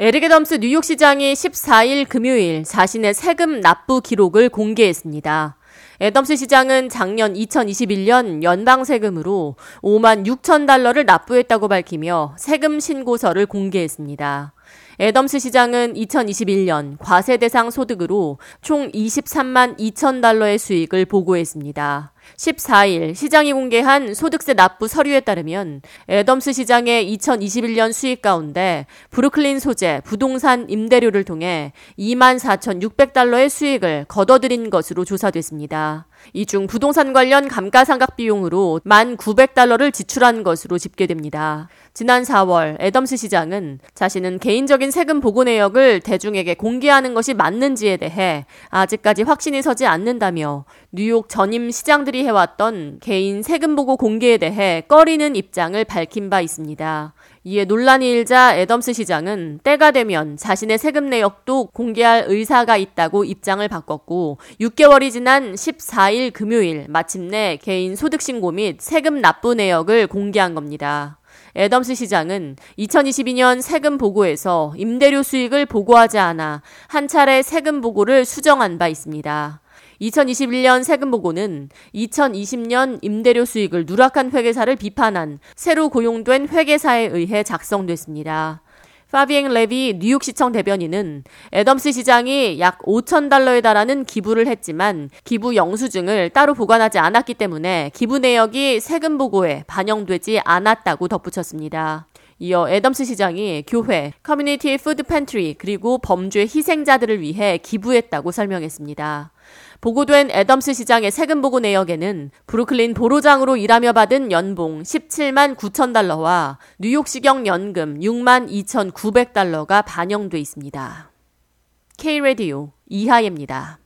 에릭 애덤스 뉴욕시장이 14일 금요일 자신의 세금 납부 기록을 공개했습니다. 애덤스 시장은 작년 2021년 연방 세금으로 5만 6천 달러를 납부했다고 밝히며 세금 신고서를 공개했습니다. 애덤스 시장은 2021년 과세 대상 소득으로 총 23만 2천 달러의 수익을 보고했습니다. 14일 시장이 공개한 소득세 납부 서류에 따르면 애덤스 시장의 2021년 수익 가운데 브루클린 소재 부동산 임대료를 통해 24,600달러의 수익을 거둬들인 것으로 조사됐습니다. 이 중 부동산 관련 감가상각 비용으로 1,900달러를 지출한 것으로 집계됩니다. 지난 4월 애덤스 시장은 자신은 개인적인 세금 보고 내역을 대중에게 공개하는 것이 맞는지에 대해 아직까지 확신이 서지 않는다며 뉴욕 전임 시장들이 해왔던 개인 세금 보고 공개에 대해 꺼리는 입장을 밝힌 바 있습니다. 이에 논란이 일자 애덤스 시장은 때가 되면 자신의 세금 내역도 공개할 의사가 있다고 입장을 바꿨고 6개월이 지난 14일 금요일 마침내 개인 소득신고 및 세금 납부 내역을 공개한 겁니다. 애덤스 시장은 2022년 세금 보고에서 임대료 수익을 보고하지 않아 한 차례 세금 보고를 수정한 바 있습니다. 2021년 세금 보고는 2020년 임대료 수익을 누락한 회계사를 비판한 새로 고용된 회계사에 의해 작성됐습니다. 파비엥 레비 뉴욕시청 대변인은 애덤스 시장이 약 5천 달러에 달하는 기부를 했지만 기부 영수증을 따로 보관하지 않았기 때문에 기부 내역이 세금 보고에 반영되지 않았다고 덧붙였습니다. 이어 애덤스 시장이 교회, community food pantry 그리고 범죄 희생자들을 위해 기부했다고 설명했습니다. 보고된 애덤스 시장의 세금 보고 내역에는 브루클린 보로장으로 일하며 받은 연봉 17만 9천 달러와 뉴욕시경 연금 6만 2천 9백 달러가 반영돼 있습니다. K-Radio 이하예입니다.